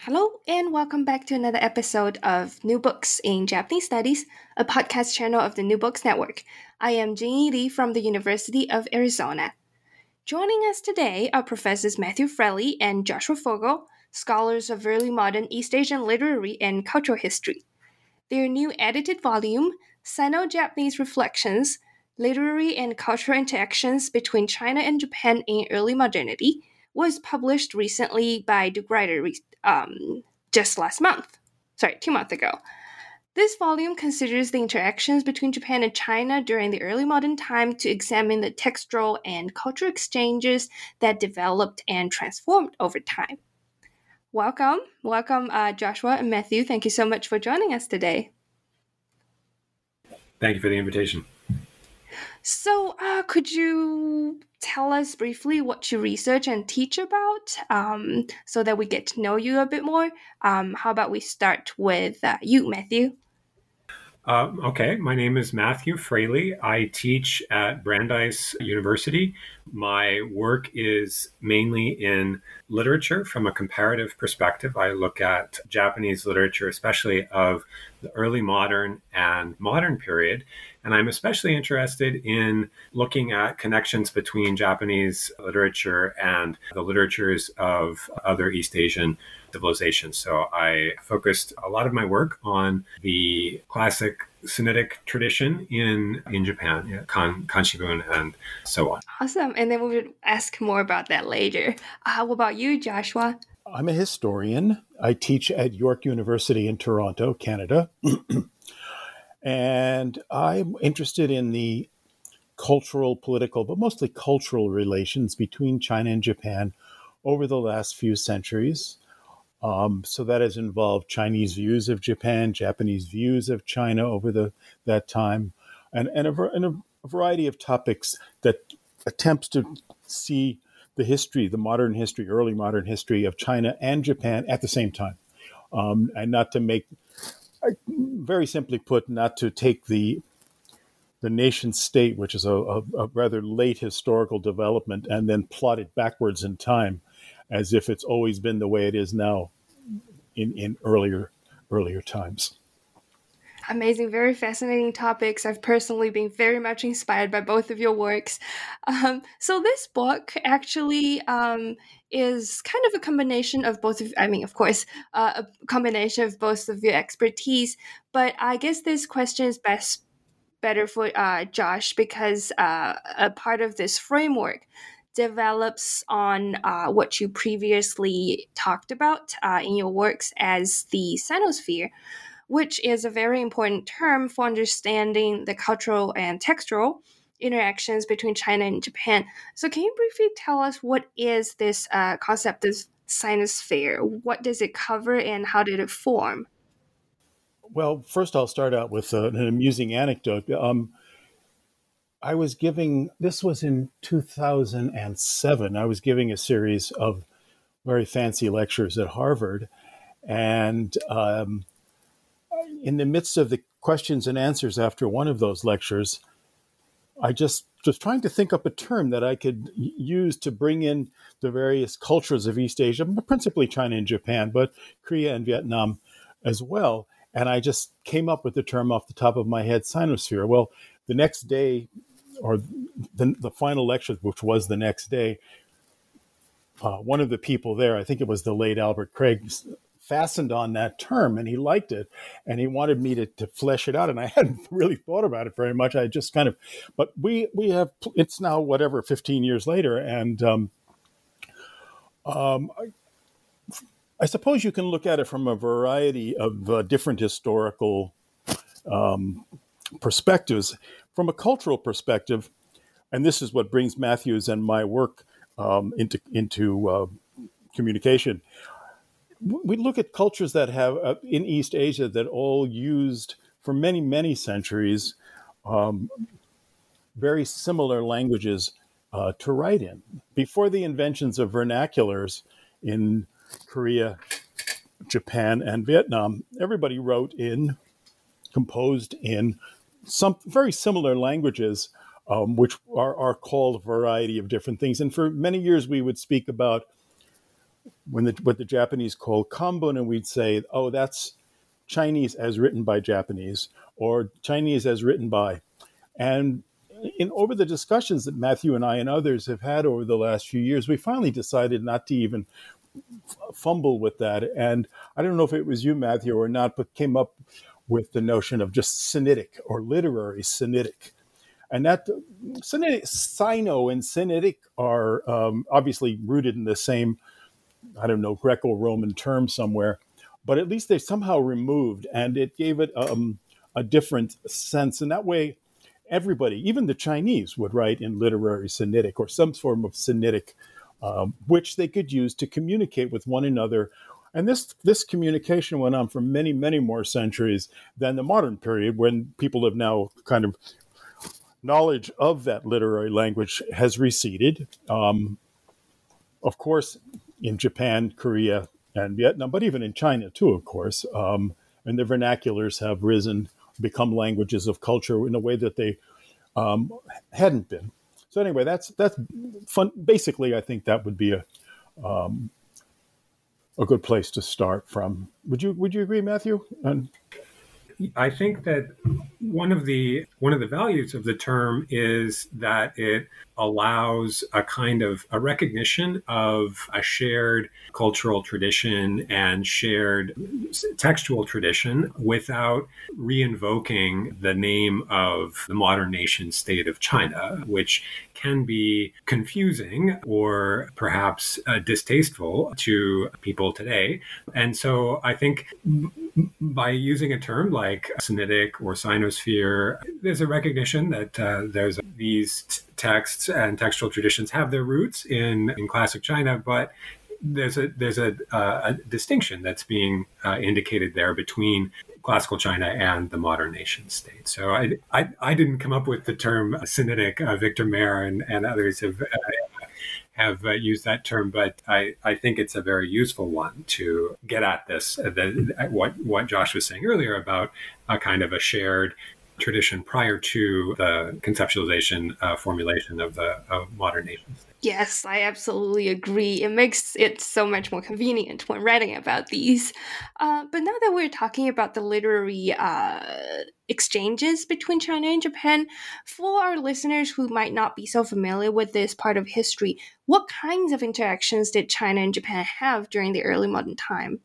Hello, and welcome back to another episode of New Books in Japanese Studies, a podcast channel of the New Books Network. I am Jingyi Lee from the University of Arizona. Joining us today are Professors Matthew Fraleigh and Joshua Fogel, scholars of early modern East Asian literary and cultural history. Their new edited volume, Sino Japanese Reflections Literary and Cultural Interactions Between China and Japan in Early Modernity, was published recently by De Gruyter um, just last month. Sorry, two months ago. This volume considers the interactions between Japan and China during the early modern time to examine the textual and cultural exchanges that developed and transformed over time. Welcome, welcome, uh, Joshua and Matthew. Thank you so much for joining us today. Thank you for the invitation. So, uh, could you tell us briefly what you research and teach about um, so that we get to know you a bit more? Um, how about we start with uh, you, Matthew? Uh, okay, my name is Matthew Fraleigh. I teach at Brandeis University. My work is mainly in literature from a comparative perspective. I look at Japanese literature, especially of the early modern and modern period. And I'm especially interested in looking at connections between Japanese literature and the literatures of other East Asian civilizations. So I focused a lot of my work on the classic Sinitic tradition in in Japan, yeah, kan, Kanshibun, and so on. Awesome. And then we will ask more about that later. Uh, what about you, Joshua? I'm a historian. I teach at York University in Toronto, Canada. and I'm interested in the cultural, political, but mostly cultural relations between China and Japan over the last few centuries. Um, so that has involved Chinese views of Japan, Japanese views of China over the that time, and and a, and a variety of topics that attempts to see the history, the modern history, early modern history of China and Japan at the same time, um, and not to make, very simply put, not to take the the nation state, which is a, a, a rather late historical development, and then plot it backwards in time as if it's always been the way it is now in, in earlier earlier times. Amazing, very fascinating topics. I've personally been very much inspired by both of your works. Um, so, this book actually um, is kind of a combination of both of, I mean, of course, uh, a combination of both of your expertise. But I guess this question is best better for uh, Josh because uh, a part of this framework develops on uh, what you previously talked about uh, in your works as the Sinosphere, which is a very important term for understanding the cultural and textual interactions between China and Japan. So, can you briefly tell us what is this uh, concept of Sinosphere? What does it cover and how did it form? Well, first, I'll start out with uh, an amusing anecdote. Um, I was giving, this was in 2007, I was giving a series of very fancy lectures at Harvard. And um, in the midst of the questions and answers after one of those lectures, I just was trying to think up a term that I could use to bring in the various cultures of East Asia, principally China and Japan, but Korea and Vietnam as well. And I just came up with the term off the top of my head, Sinosphere. Well, the next day, or the, the final lecture, which was the next day, uh, one of the people there, I think it was the late Albert Craig, fastened on that term and he liked it and he wanted me to, to flesh it out and i hadn't really thought about it very much i just kind of but we we have it's now whatever 15 years later and um, um, I, I, suppose you can look at it from a variety of uh, different historical um, perspectives from a cultural perspective, and this is what brings Matthews and my work um, into into uh, communication. We look at cultures that have uh, in East Asia that all used for many, many centuries um, very similar languages uh, to write in. Before the inventions of vernaculars in Korea, Japan, and Vietnam, everybody wrote in, composed in some very similar languages, um, which are, are called a variety of different things. And for many years, we would speak about when the, what the Japanese call kanbun, and we'd say, oh, that's Chinese as written by Japanese, or Chinese as written by. And in over the discussions that Matthew and I and others have had over the last few years, we finally decided not to even fumble with that. And I don't know if it was you, Matthew, or not, but came up with the notion of just Sinitic or literary Sinitic. And that Sino and Sinitic are um, obviously rooted in the same, I don't know, Greco Roman term somewhere, but at least they somehow removed and it gave it um, a different sense. And that way, everybody, even the Chinese, would write in literary Sinitic or some form of Sinitic, um, which they could use to communicate with one another. And this this communication went on for many, many more centuries than the modern period, when people have now kind of knowledge of that literary language has receded. Um, of course, in Japan, Korea, and Vietnam, but even in China too, of course, um, and the vernaculars have risen become languages of culture in a way that they um, hadn't been. So anyway, that's that's fun. Basically, I think that would be a um, a good place to start from. Would you Would you agree, Matthew? And I think that one of the one of the values of the term is that it allows a kind of a recognition of a shared cultural tradition and shared textual tradition without reinvoking the name of the modern nation state of China, which can be confusing or perhaps uh, distasteful to people today. And so I think by using a term like Sinitic or Sinosphere, there's a recognition that uh, there's these t- texts and textual traditions have their roots in, in classic China, but there's a there's a, uh, a distinction that's being uh, indicated there between classical China and the modern nation state. So I, I, I didn't come up with the term Sinitic. Uh, Victor Mair and, and others have uh, have uh, used that term, but I, I think it's a very useful one to get at this. Uh, the, what what Josh was saying earlier about a kind of a shared tradition prior to the conceptualization uh, formulation of the of modern nations. Yes, I absolutely agree. It makes it so much more convenient when writing about these. Uh, but now that we're talking about the literary uh, exchanges between China and Japan, for our listeners who might not be so familiar with this part of history, what kinds of interactions did China and Japan have during the early modern time?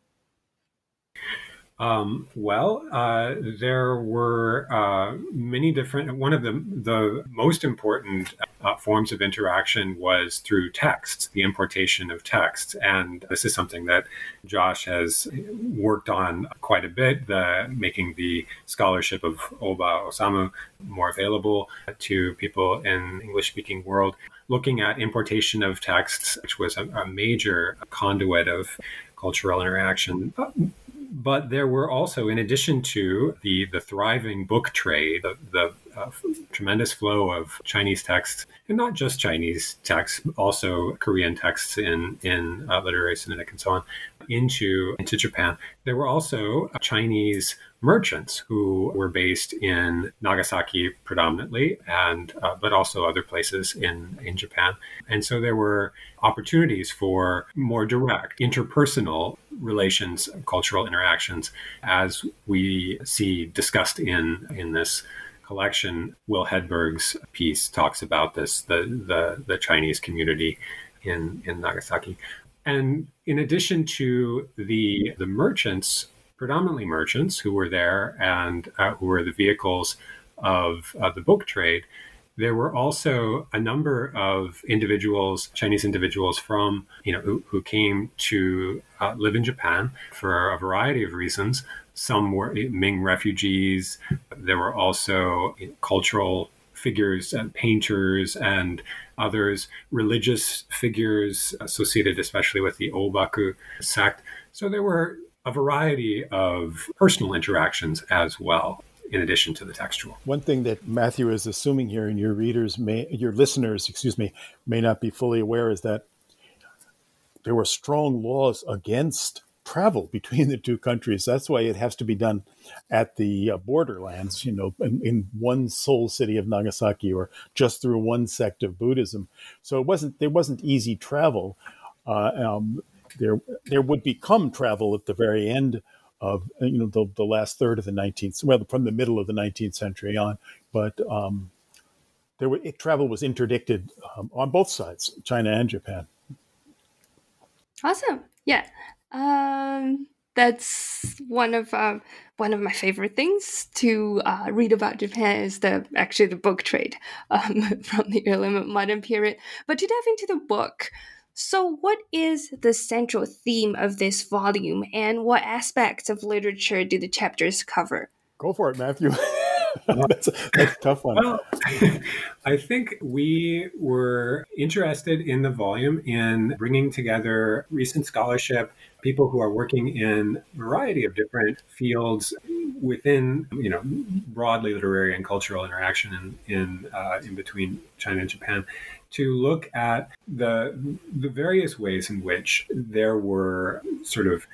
Um, well, uh, there were uh, many different. One of the the most important uh, forms of interaction was through text, the importation of text, and this is something that Josh has worked on quite a bit, the making the scholarship of Oba Osamu more available to people in English-speaking world. Looking at importation of texts, which was a, a major conduit of cultural interaction but there were also, in addition to the the thriving book trade, the, the uh, tremendous flow of Chinese texts, and not just Chinese texts, also Korean texts in in uh, literary Sinitic and so on, into into Japan. There were also Chinese merchants who were based in Nagasaki predominantly, and uh, but also other places in in Japan. And so there were opportunities for more direct interpersonal relations, cultural interactions, as we see discussed in in this collection. Will Hedberg's piece talks about this the the, the Chinese community in in Nagasaki. And in addition to the the merchants predominantly merchants who were there and uh, who were the vehicles of uh, the book trade. There were also a number of individuals, Chinese individuals from, you know, who, who came to uh, live in Japan for a variety of reasons. Some were eh, Ming refugees. There were also eh, cultural figures, and painters, and others, religious figures associated especially with the Obaku sect. So there were a variety of personal interactions as well in addition to the textual. One thing that Matthew is assuming here, and your readers may, your listeners, excuse me, may not be fully aware, is that there were strong laws against travel between the two countries. That's why it has to be done at the uh, borderlands, you know, in, in, one sole city of Nagasaki or just through one sect of Buddhism. So it wasn't there wasn't easy travel. Uh, um, there there would become travel at the very end of you know the, the last third of the 19th well from the middle of the 19th century on but um, there were it, travel was interdicted um, on both sides china and japan. Awesome. Yeah. Um, that's one of um, one of my favorite things to uh, read about Japan is the actually the book trade um, from the early modern period. But to dive into the book, so, what is the central theme of this volume, and what aspects of literature do the chapters cover? Go for it, Matthew. that's, a, that's, a, tough one. Well, I think we were interested in the volume in bringing together recent scholarship, people who are working in a variety of different fields within, you know, broadly literary and cultural interaction in in, uh, in between China and Japan, to look at the the various ways in which there were sort of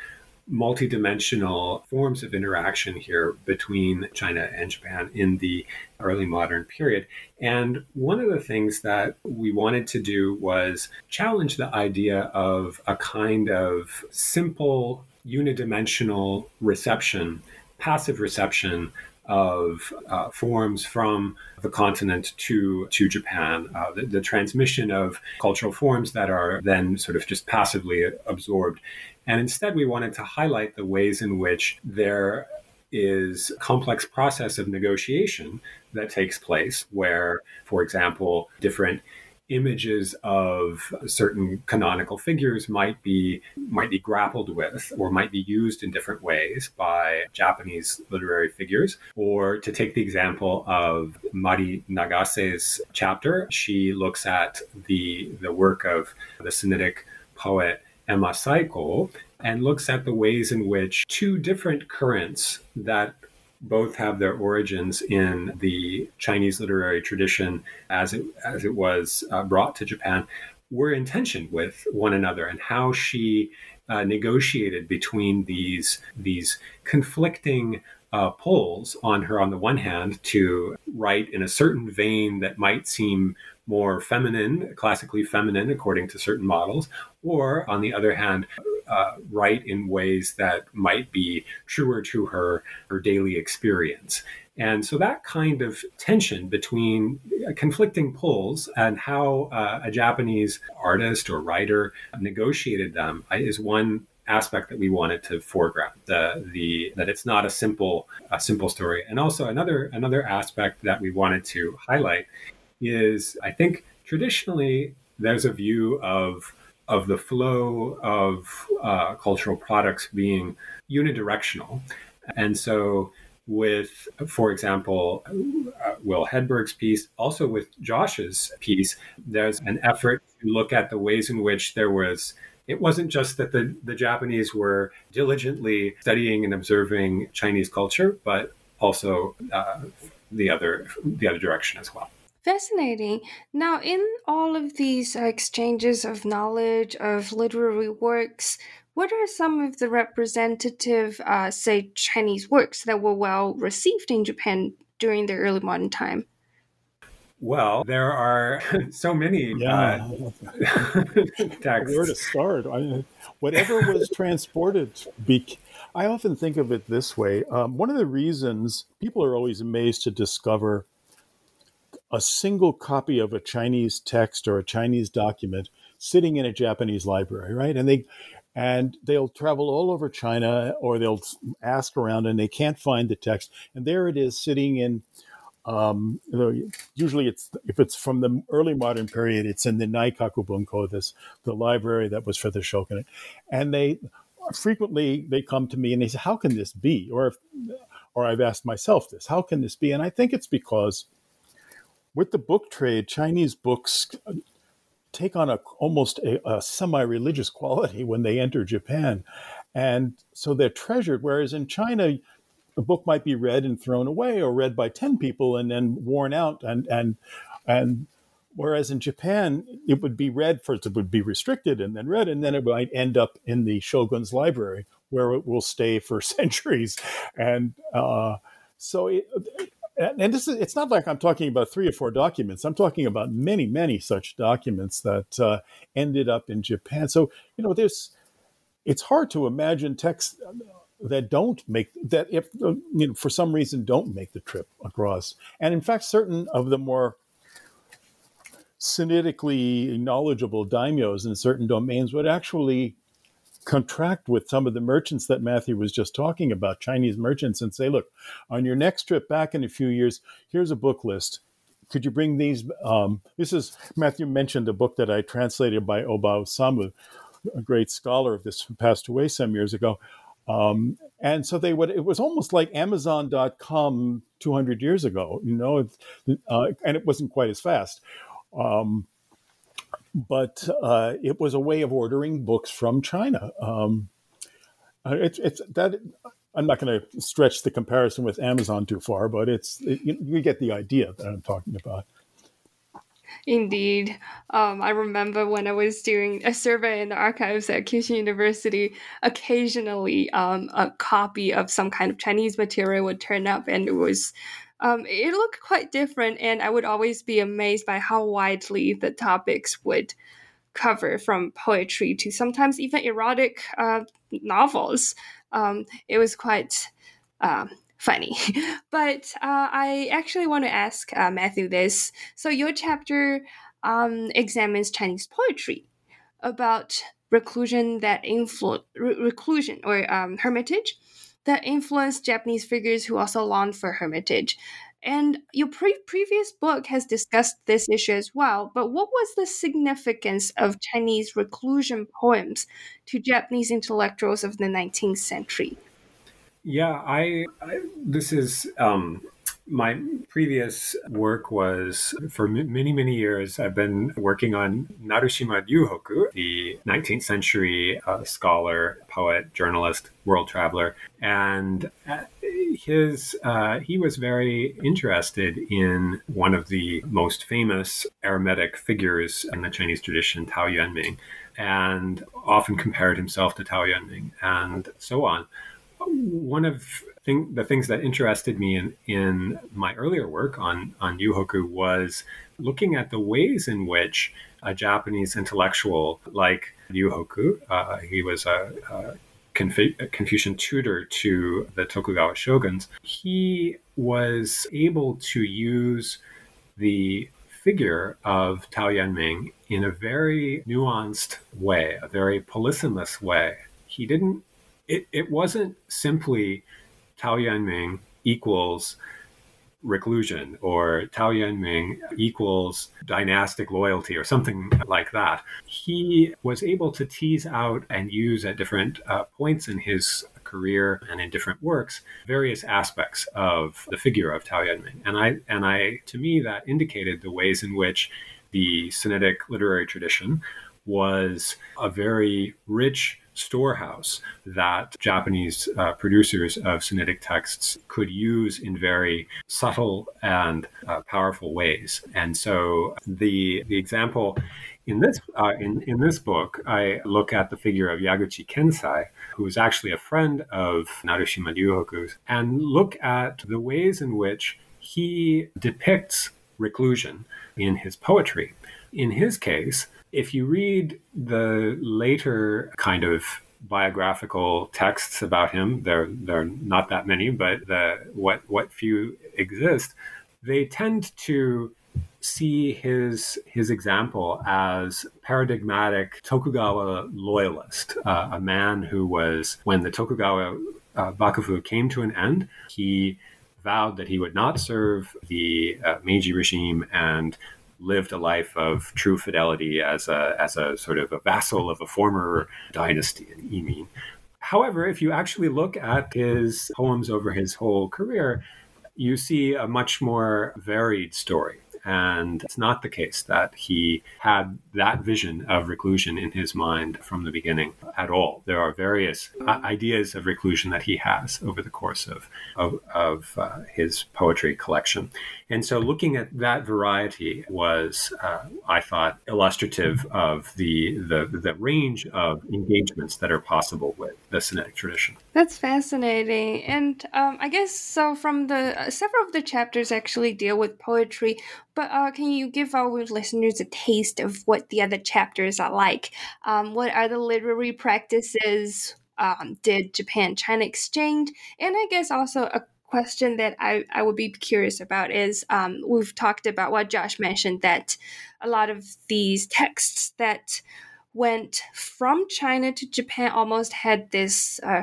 multidimensional forms of interaction here between China and Japan in the early modern period. And one of the things that we wanted to do was challenge the idea of a kind of simple unidimensional reception, passive reception of uh, forms from the continent to to Japan, uh, the, the, transmission of cultural forms that are then sort of just passively absorbed. And instead, we wanted to highlight the ways in which there is complex process of negotiation that takes place, where, for example, different images of certain canonical figures might be might be grappled with or might be used in different ways by Japanese literary figures. Or to take the example of Mari Nagase's chapter, she looks at the the work of the Sinitic poet Ema Saiko and looks at the ways in which two different currents that both have their origins in the Chinese literary tradition as it as it was uh, brought to Japan were in tension with one another and how she uh, negotiated between these these conflicting uh, pulls on her on the one hand to write in a certain vein that might seem more feminine, classically feminine according to certain models, or on the other hand, uh, write in ways that might be truer to her her daily experience. And so that kind of tension between conflicting pulls and how uh, a Japanese artist or writer negotiated them is one aspect that we wanted to foreground the the that it's not a simple a simple story and also another another aspect that we wanted to highlight is I think traditionally there's a view of of the flow of uh, cultural products being unidirectional. And so, with, for example, uh, Will Hedberg's piece, also with Josh's piece, there's an effort to look at the ways in which there was. It wasn't just that the, the Japanese were diligently studying and observing Chinese culture, but also uh, the other the other direction as well. Fascinating. Now, in all of these uh, exchanges of knowledge, of literary works, what are some of the representative, uh, say, Chinese works that were well received in Japan during the early modern time? Well, there are so many yeah. uh, texts. Where to start? I, whatever was transported. Be, I often think of it this way. Um, one of the reasons people are always amazed to discover a single copy of a Chinese text or a Chinese document sitting in a Japanese library, right? And they and they'll travel all over China or they'll ask around and they can't find the text, and there it is sitting in. Um, usually, it's if it's from the early modern period, it's in the Naikaku Bunko, this the library that was for the shogunate, and they frequently they come to me and they say, "How can this be?" Or or I've asked myself this, "How can this be?" And I think it's because with the book trade, Chinese books take on a almost a, a semi-religious quality when they enter Japan, and so they're treasured. Whereas in China, a book might be read and thrown away, or read by ten people and then worn out, and and and whereas in Japan, it would be read first, it would be restricted and then read, and then it might end up in the shogun's library where it will stay for centuries, and uh, so. It, and this is it's not like i'm talking about three or four documents. I'm talking about many many such documents that uh, ended up in japan. So you know there's it's hard to imagine texts that don't make that if you know for some reason don't make the trip across. And in fact certain of the more Sinitically knowledgeable daimyos in certain domains would actually contract with some of the merchants that Matthew was just talking about, Chinese merchants, and say, look, on your next trip back in a few years, here's a book list. Could you bring these? Um, this is Matthew mentioned a book that I translated by Oba Osamu, a great scholar of this who passed away some years ago. Um, and so they would, it was almost like Amazon.com 200 years ago, you know, uh, and it wasn't quite as fast. Um, but uh, it was a way of ordering books from China. Um, uh, it's it's that I'm not going to stretch the comparison with Amazon too far, but it's it, you, you, get the idea that I'm talking about. Indeed. Um, I remember when I was doing a survey in the archives at Kyushu University, occasionally um, a copy of some kind of Chinese material would turn up, and it was um, it looked quite different, and I would always be amazed by how widely the topics would cover from poetry to sometimes even erotic uh, novels. Um, it was quite uh, funny. but uh, I actually want to ask uh, Matthew this. So, your chapter um, examines Chinese poetry about reclusion that influ- re- reclusion or um, hermitage that influenced Japanese figures who also longed for hermitage. And your pre- previous book has discussed this issue as well, but what was the significance of Chinese reclusion poems to Japanese intellectuals of the 19th century? Yeah, I, I this is um, my previous work was for many, many years, I've been working on Narushima Ryuhoku, the 19th century uh, scholar, poet, journalist, world traveler. And uh, his, uh, he was very interested in one of the most famous Hermetic figures in the Chinese tradition, Tao Yuanming, and often compared himself to Tao Yuanming and so on. One of thing, the things that interested me in, in my earlier work on, on Ryuhoku was looking at the ways in which a Japanese intellectual like Ryuhoku, uh, he was a, a Confucian tutor to the Tokugawa shoguns, he was able to use the figure of Tao Yuanming in a very nuanced way, a very polysemous way. He didn't, it, it wasn't simply Tao Yuanming equals reclusion or Tao Yuanming equals dynastic loyalty or something like that. He was able to tease out and use at different uh, points in his career and in different works various aspects of the figure of Tao Yuanming. And I and I to me that indicated the ways in which the Sinitic literary tradition was a very rich storehouse that Japanese uh, producers of Sinitic texts could use in very subtle and uh, powerful ways. And so the the example in this uh, in in this book, I look at the figure of Yaguchi Kensai, who is actually a friend of Narushima Ryuhoku's, and look at the ways in which he depicts reclusion in his poetry. In his case, if you read the later kind of biographical texts about him, there there are not that many, but the what what few exist, they tend to see his his example as paradigmatic Tokugawa loyalist, uh, a man who was when the Tokugawa uh, Bakufu came to an end, he vowed that he would not serve the uh, Meiji regime and lived a life of true fidelity as a, as a sort of a vassal of a former dynasty in Emin. However, if you actually look at his poems over his whole career, you see a much more varied story. And it's not the case that he had that vision of reclusion in his mind from the beginning at all. There are various uh, ideas of reclusion that he has over the course of, of, of uh, his poetry collection. And so looking at that variety was, uh, I thought, illustrative of the, the, the range of engagements that are possible with the Sinitic tradition. That's fascinating. And um, I guess so from the uh, several of the chapters actually deal with poetry, but uh, can you give our listeners a taste of what the other chapters are like? Um, what are the literary practices? Um, did Japan China exchange? And I guess also a question that I, I would be curious about is um, we've talked about what Josh mentioned that a lot of these texts that went from China to Japan almost had this uh,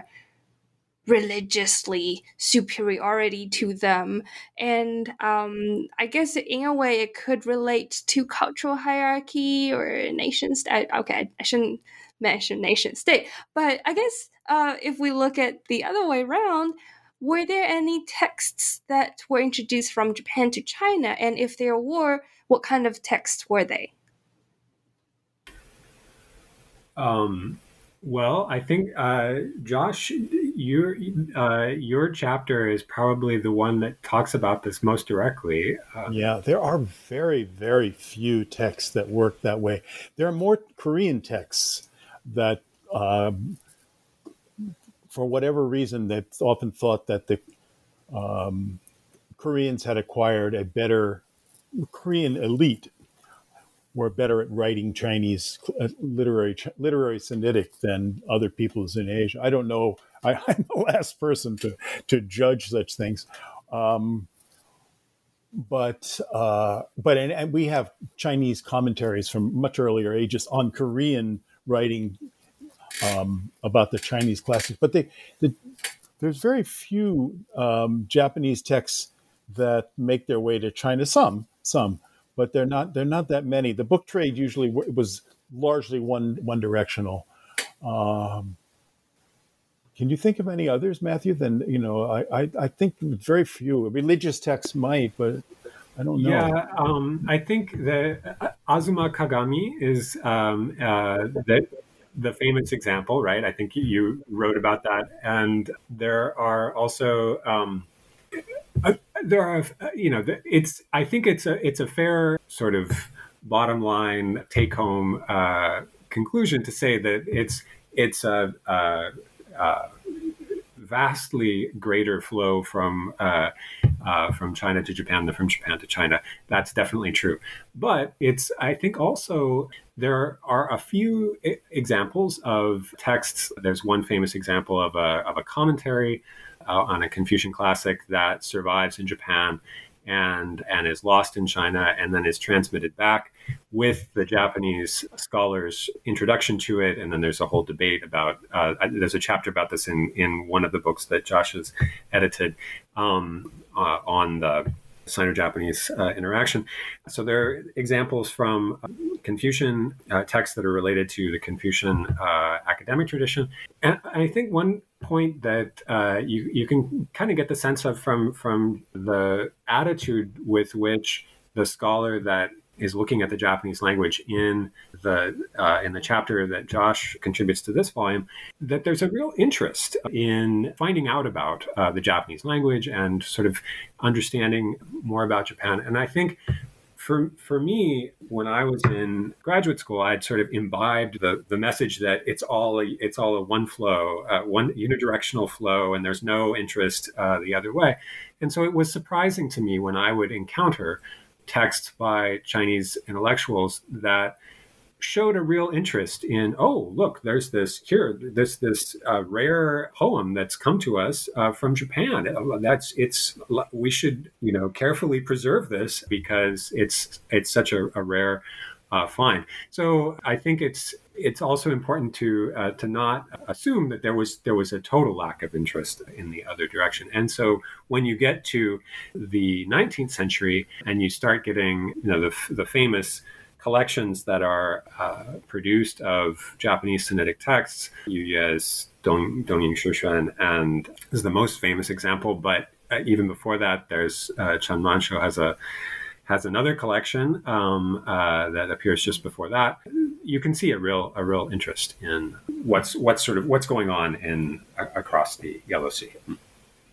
religiously superiority to them. And um, I guess in a way it could relate to cultural hierarchy or nation state. Okay, I shouldn't mention nation state, but I guess uh, if we look at the other way around, were there any texts that were introduced from Japan to China? And if there were, what kind of texts were they? Um, well, I think uh, Josh, your uh, your chapter is probably the one that talks about this most directly. Uh, yeah, there are very very few texts that work that way. There are more Korean texts that, um, for whatever reason, they've often thought that the um, Koreans had acquired a better Korean elite were better at writing Chinese uh, literary literary Sinitic than other peoples in Asia. I don't know. I, am the last person to to judge such things. Um, but uh, but and, and, we have Chinese commentaries from much earlier ages on Korean writing um, about the Chinese classics. But they, the, there's very few um, Japanese texts that make their way to China. Some, some, but they're not they're not that many. The book trade usually was largely one one directional. Um, can you think of any others, Matthew? Then you know, I, I, I think very few religious texts might, but I don't know. Yeah, um, I think that uh, Azuma Kagami is um, uh, the, the famous example, right? I think you wrote about that, and there are also um, uh, there are, uh, you know, it's. I think it's a it's a fair sort of bottom line take home uh, conclusion to say that it's it's a, a, a vastly greater flow from uh, uh, from China to Japan than from Japan to China. That's definitely true. But it's I think also there are a few examples of texts. There's one famous example of a of a commentary uh, on a Confucian classic that survives in Japan and and is lost in China and then is transmitted back with the Japanese scholars' introduction to it. And then there's a whole debate about. Uh, there's a chapter about this in in one of the books that Josh has edited um, uh, on the Sino-Japanese uh, interaction. So there are examples from Confucian uh, texts that are related to the Confucian uh, academic tradition, and I think one point that uh, you you can kind of get the sense of from from the attitude with which the scholar that is looking at the Japanese language in the uh, in the chapter that Josh contributes to this volume, that there's a real interest in finding out about uh, the Japanese language and sort of understanding more about Japan. And I think for for me, when I was in graduate school, I'd sort of imbibed the the message that it's all a, it's all a one flow, uh, one unidirectional flow, and there's no interest uh, the other way. And so it was surprising to me when I would encounter texts by Chinese intellectuals that showed a real interest in oh look there's this here this this uh, rare poem that's come to us uh, from Japan. Uh, that's it's we should you know carefully preserve this because it's it's such a, a rare uh, find. So I think it's it's also important to uh, to not assume that there was there was a total lack of interest in the other direction. And so when you get to the 19th century and you start getting you know the the famous collections that are uh, produced of Japanese Sinitic texts, Yu Yue's Dong Dongying Shixuan, and is the most famous example. But uh, even before that, there's uh, Manshou has a has another collection um, uh, that appears just before that. You can see a real a real interest in what's what's sort of what's going on in across the Yellow Sea.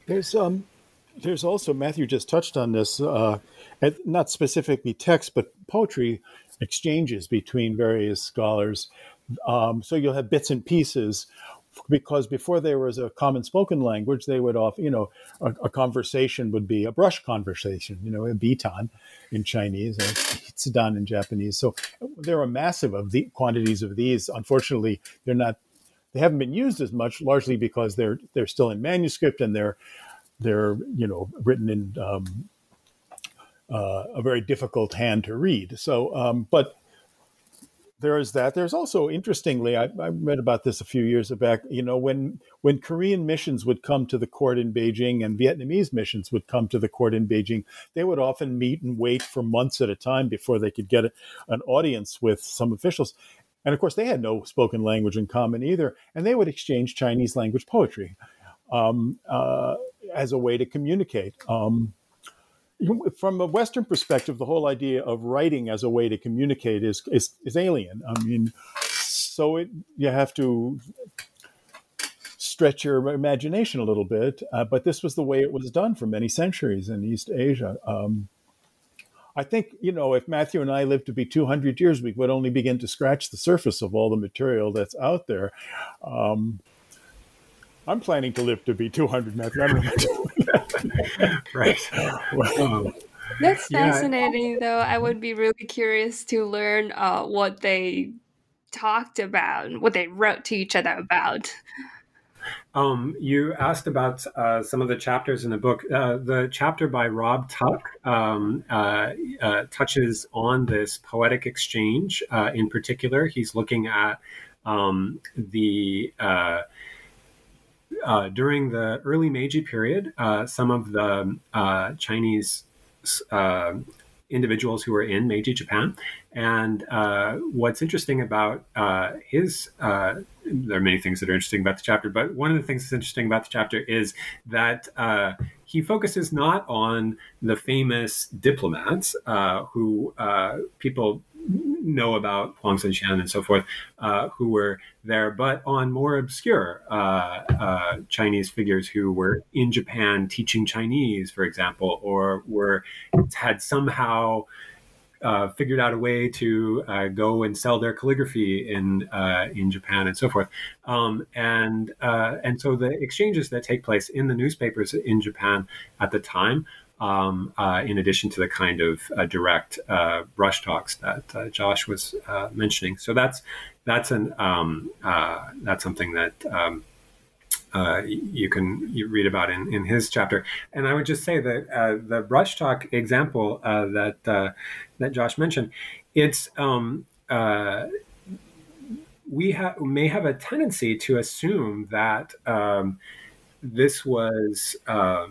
There's um there's also Matthew just touched on this, uh, not specifically text, but poetry exchanges between various scholars. Um, so you'll have bits and pieces because before there was a common spoken language, they would often, you know, a, a conversation would be a brush conversation, you know, a bitan in Chinese, and hitsudan in Japanese. So there are massive of the quantities of these. Unfortunately, they're not, they haven't been used as much, largely because they're they're still in manuscript and they're they're you know written in um, uh, a very difficult hand to read. So, um, but there is that. There's also, interestingly, I, I, read about this a few years back. You know, when when Korean missions would come to the court in Beijing and Vietnamese missions would come to the court in Beijing, they would often meet and wait for months at a time before they could get an audience with some officials. And of course, they had no spoken language in common either, and they would exchange Chinese language poetry um, uh, as a way to communicate. Um, from a Western perspective, the whole idea of writing as a way to communicate is is, is alien. I mean, so it, you have to stretch your imagination a little bit. Uh, but this was the way it was done for many centuries in East Asia. Um, I think you know if Matthew and I lived to be 200 years, we would only begin to scratch the surface of all the material that's out there. Um, I'm planning to live to be 200, Matthew. right. Um, That's fascinating, yeah. though. I would be really curious to learn uh, what they talked about, what they wrote to each other about. Um, you asked about uh, some of the chapters in the book. Uh, the chapter by Rob Tuck um, uh, uh touches on this poetic exchange uh, in particular. He's looking at um, the uh, during the early Meiji period, uh, some of the uh, Chinese uh, individuals who were in Meiji Japan. And uh, what's interesting about uh, his, there are many things that are interesting about the chapter, but one of the things that's interesting about the chapter is that he focuses not on the famous diplomats who people know about Huang Zunxian and so forth, uh, who were there, but on more obscure uh, uh, Chinese figures who were in Japan teaching Chinese, for example, or were had somehow uh, figured out a way to uh, go and sell their calligraphy in uh, in Japan and so forth. Um, and and so the exchanges that take place in the newspapers in Japan at the time um, uh, in addition to the kind of uh, direct uh, brush talks that uh, Josh was uh, mentioning. So that's that's an um, uh, that's something that um, you can you read about in, in his chapter. And I would just say that the brush talk example that that Josh mentioned, it's um, we ha- may have a tendency to assume that um, this was,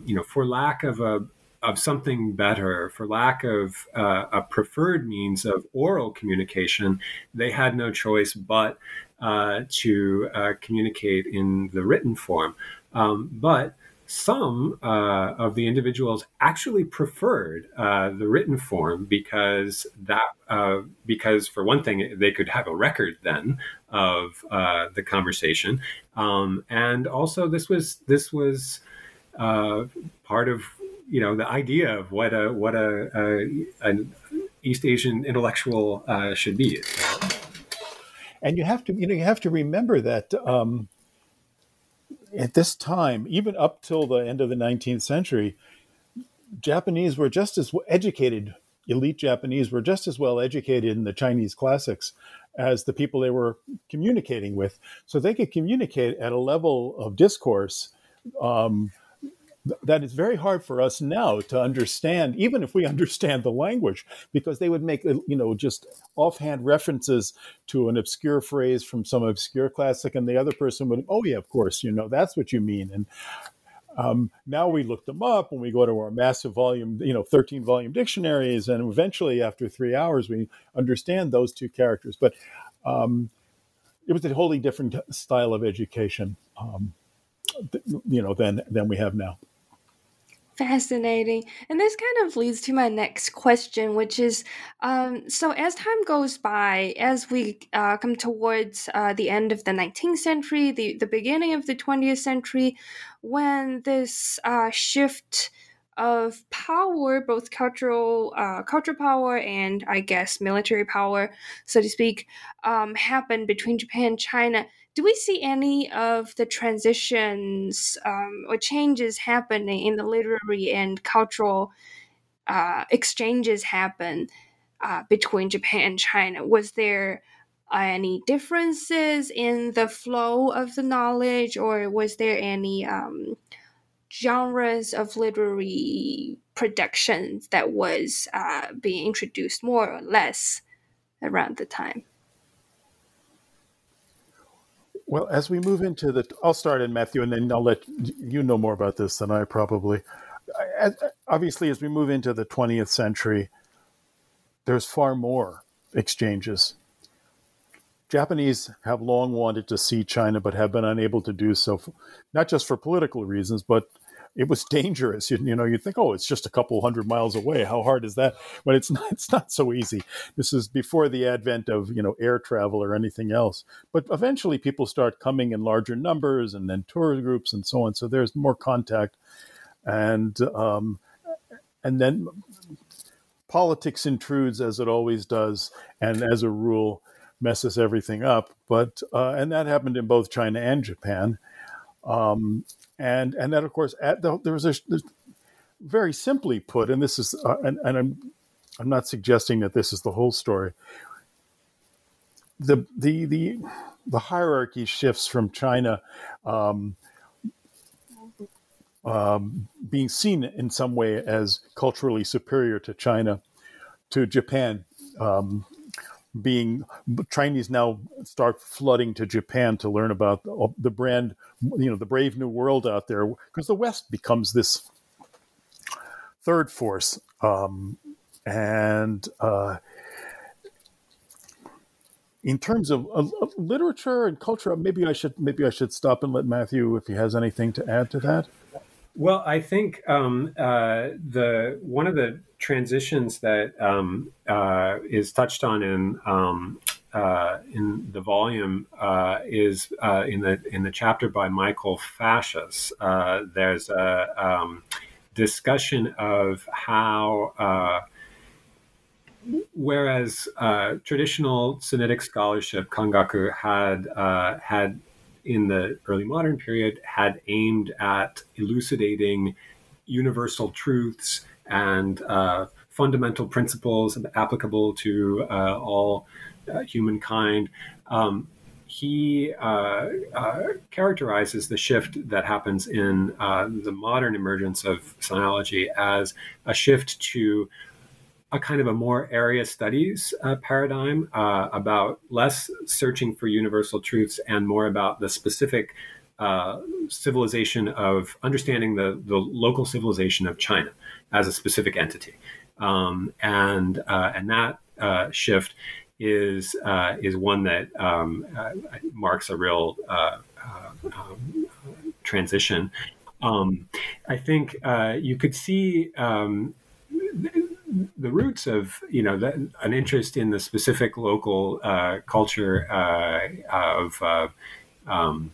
you know, for lack of a of something better, for lack of uh, a preferred means of oral communication, they had no choice but uh, to uh, communicate in the written form. Um, but some uh, of the individuals actually preferred uh, the written form because that uh, because for one thing they could have a record then of the conversation, um, and also this was this was part of you know the idea of what a what a, a an East Asian intellectual uh, should be. And you have to you know you have to remember that um, at this time, even up till the end of the 19th century, Japanese were just as educated. Elite Japanese were just as well educated in the Chinese classics as the people they were communicating with. So they could communicate at a level of discourse um, that is very hard for us now to understand, even if we understand the language, because they would make, you know, just offhand references to an obscure phrase from some obscure classic, and the other person would, oh, yeah, of course, you know, that's what you mean. And um, now we look them up when we go to our massive volume, you know, 13 volume dictionaries, and eventually, after three hours, we understand those two characters. But um, it was a wholly different style of education, um, you know, than than we have now. Fascinating. And this kind of leads to my next question, which is um, so as time goes by, as we uh, come towards uh, the end of the 19th century, the, the beginning of the 20th century, when this uh, shift of power, both cultural uh, cultural power and I guess military power, so to speak, um, happened between Japan and China do we see any of the transitions um, or changes happening in the literary and cultural uh, exchanges happen uh, between Japan and China? Was there any differences in the flow of the knowledge, or was there any um, genres of literary productions that was uh, being introduced more or less around the time? Well, as we move into the, I'll start in Matthew, and then I'll let you know more about this than I probably. As, obviously, as we move into the 20th century, there's far more exchanges. Japanese have long wanted to see China, but have been unable to do so, not just for political reasons, but it was dangerous. You, you, know, you think, oh, it's just a couple hundred miles away. How hard is that? But it's not. It's not so easy. This is before the advent of you know air travel or anything else. But eventually, people start coming in larger numbers, and then tour groups and so on. So there's more contact, and um, and then politics intrudes as it always does, and as a rule messes everything up. But uh, and that happened in both China and Japan. Um, and and then of course at the, there was a very simply put, and this is uh, and, and I'm I'm not suggesting that this is the whole story. The the the the hierarchy shifts from China. Um, um, being seen in some way as culturally superior to China, to Japan, um, being Chinese now start flooding to Japan to learn about the, brand, you know, the brave new world out there, because the West becomes this third force, um, and uh, in terms of, of, of, literature and culture, maybe I should maybe I should stop and let Matthew, if he has anything to add to that. Well, I think um, uh, the one of the transitions that um, uh, is touched on in um, uh, in the volume uh, is uh, in the in the chapter by Michael Facius. Uh, there's a um, discussion of how. Whereas traditional Sinitic scholarship, Kangaku had had in the early modern period had aimed at elucidating universal truths and uh, fundamental principles applicable to uh, all uh, humankind. Um, he uh, uh, characterizes the shift that happens in uh, the modern emergence of sinology as a shift to a kind of a more area studies uh, paradigm uh, about less searching for universal truths and more about the specific uh, civilization of understanding the, the local civilization of China as a specific entity. Um, and, uh, and that uh, shift is, uh, is one that um, marks a real um, transition. Um, I think you could see um, the roots of you know the, an interest in the specific local uh, culture uh, of uh, um,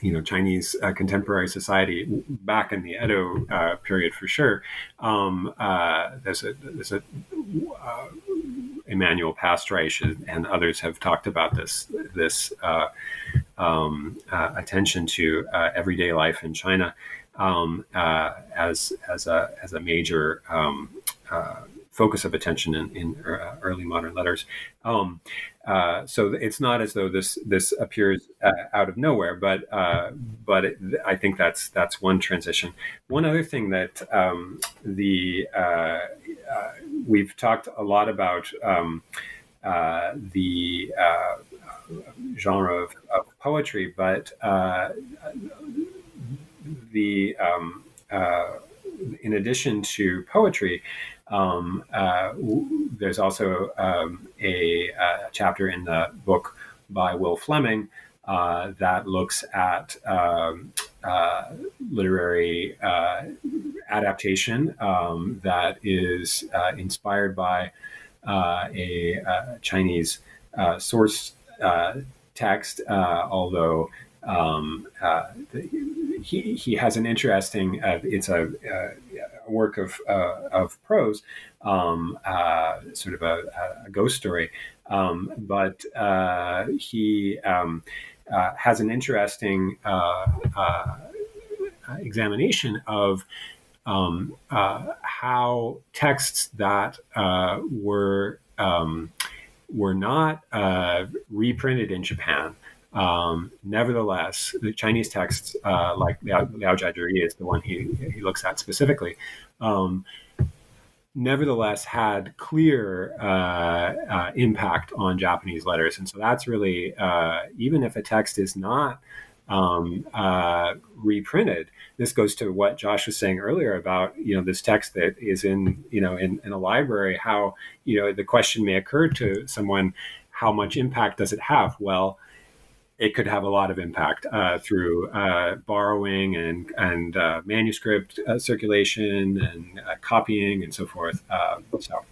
you know Chinese uh, contemporary society back in the Edo uh, period for sure. Um, uh, there's a there's a Emanuel Pastreich and others have talked about this this um, attention to everyday life in China um, as as a as a major um, uh, focus of attention in, in uh, early modern letters. Um, uh, so it's not as though this this appears uh, out of nowhere, but uh, but it, I think that's that's one transition. One other thing that um, the uh, we've talked a lot about um, the genre of, of, poetry, but the um, in addition to poetry, um, uh, there's also um, a, a, chapter in the book by Will Fleming uh, that looks at um, uh, literary uh, adaptation um, that is uh, inspired by uh, a, a, Chinese source text, although um, he, he has an interesting, it's a, a work of, of prose, um, sort of a, a, ghost story. Um, but he um, uh, has an interesting uh, uh, examination of um, uh, how texts that uh, were um, were not reprinted in Japan. Um, nevertheless, the Chinese texts, like Liao, Liao is the one he, he looks at specifically, um, nevertheless had clear uh, uh, impact on Japanese letters. And so that's really, uh, even if a text is not um, uh, reprinted, this goes to what Josh was saying earlier about, you know, this text that is in, you know, in, in a library, how, you know, the question may occur to someone, how much impact does it have? Well, it could have a lot of impact uh, through uh, borrowing and and uh, manuscript uh, circulation and uh, copying and so forth. Uh, so.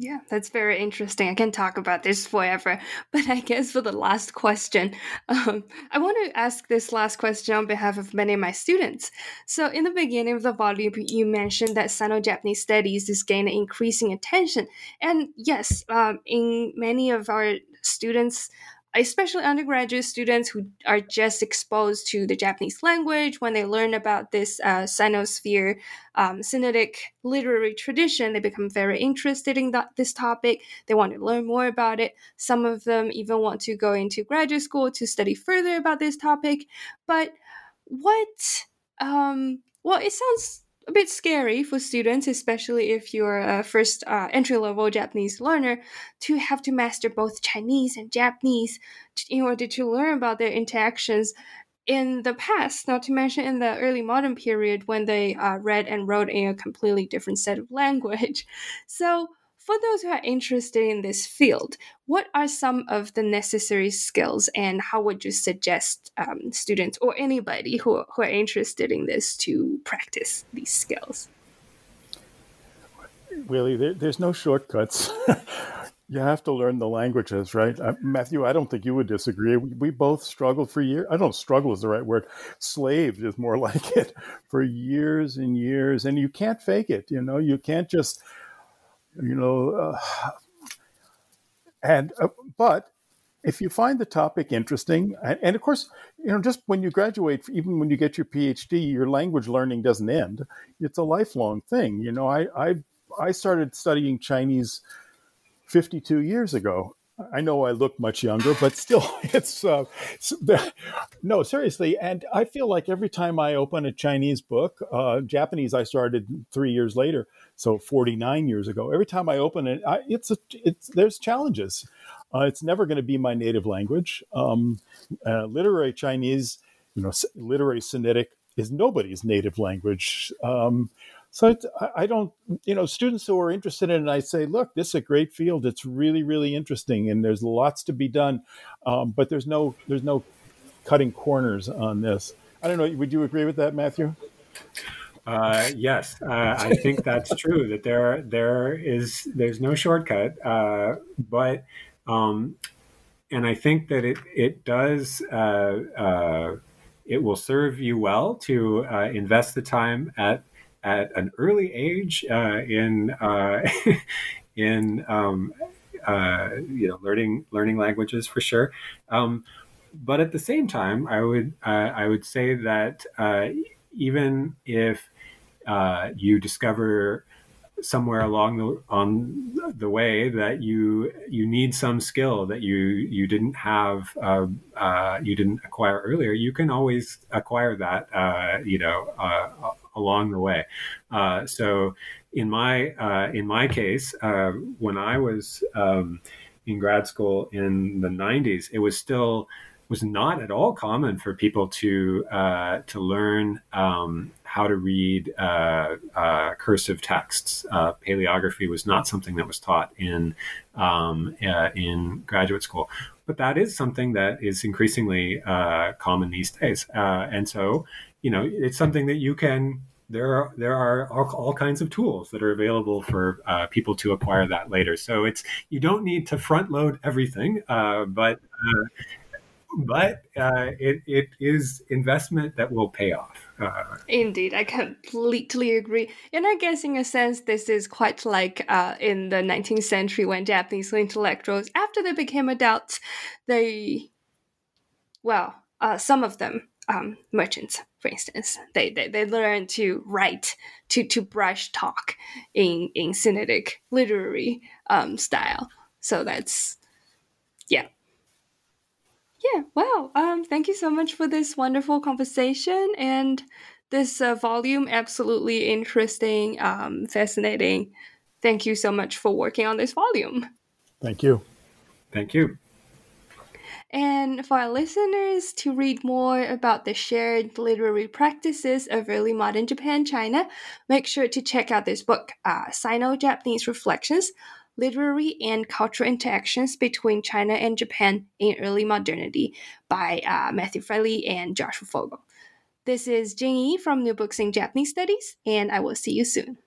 Yeah, that's very interesting. I can talk about this forever. But I guess for the last question, um, I want to ask this last question on behalf of many of my students. So, in the beginning of the volume, you mentioned that Sino Japanese studies is gaining increasing attention. And yes, um, in many of our students' especially undergraduate students who are just exposed to the Japanese language, when they learn about this uh, Sinosphere um, Sinitic literary tradition, they become very interested in that, this topic. They want to learn more about it. Some of them even want to go into graduate school to study further about this topic. But what, um, well, it sounds a bit scary for students, especially if you're a first uh, entry level Japanese learner, to have to master both Chinese and Japanese in order to learn about their interactions in the past, not to mention in the early modern period when they uh, read and wrote in a completely different set of language. So, for those who are interested in this field, what are some of the necessary skills and how would you suggest um, students or anybody who, who are interested in this to practice these skills? Willie, there, there's no shortcuts. you have to learn the languages, right? Uh, Matthew, I don't think you would disagree. We, we, both struggled for years. I don't struggle is the right word. Slaved is more like it for years and years. And you can't fake it. You know, you can't just you know, uh, and uh, but if you find the topic interesting, and, and, of course, you know, just when you graduate, even when you get your PhD, your language learning doesn't end. It's a lifelong thing. You know, I I, I started studying Chinese 52 years ago. I know I look much younger, but still, it's uh, no seriously. And I feel like every time I open a Chinese book, uh, Japanese I started three years later so 49 years ago. Every time I open it, I, it's a, it's there's challenges. Uh, it's never going to be my native language. Um, uh, literary Chinese, you know, literary Sinitic is nobody's native language. Um, so I, I don't, you know, students who are interested in it, I say, look, this is a great field. It's really, really interesting, and there's lots to be done. Um, but there's no, there's no cutting corners on this. I don't know. Would you agree with that, Matthew? Uh, yes, uh, I think that's true. That there there is there's no shortcut, uh, but um, and I think that it it does uh, uh, it will serve you well to uh, invest the time at at an early age in in um, you know learning learning languages for sure. Um, but at the same time, I would I would say that even if uh, you discover somewhere along the on the way that you you need some skill that you you didn't have uh, uh, you didn't acquire earlier you can always acquire that uh, you know uh, along the way uh, so in my uh, in my case when I was um, in grad school in the 90s it was still was not at all common for people to uh, to learn um, how to read uh, uh, cursive texts. Uh, paleography was not something that was taught in um, uh, in graduate school, but that is something that is increasingly uh, common these days. and so, you know, it's something that you can there are there are all, all, kinds of tools that are available for uh, people to acquire that later. So it's you don't need to front load everything, uh, but uh, but uh, it it is investment that will pay off. Uh, Indeed, I completely agree. And I guess in a sense, this is quite like uh, in the 19th century when Japanese intellectuals, after they became adults, they well, some of them um, merchants, for instance, they, they they learn to write to to brush talk in in Sinitic literary um, style. So that's yeah. Yeah, wow. Um, thank you so much for this wonderful conversation and this uh, volume. Absolutely interesting, um, fascinating. Thank you so much for working on this volume. Thank you. Thank you. And for our listeners to read more about the shared literary practices of early modern Japan China, make sure to check out this book, uh, Sino Japanese Reflections Literary and Cultural Interactions Between China and Japan in Early Modernity by uh, Matthew Fraleigh and Joshua Fogel. This is Jing Yi from New Books in Japanese Studies, and I will see you soon.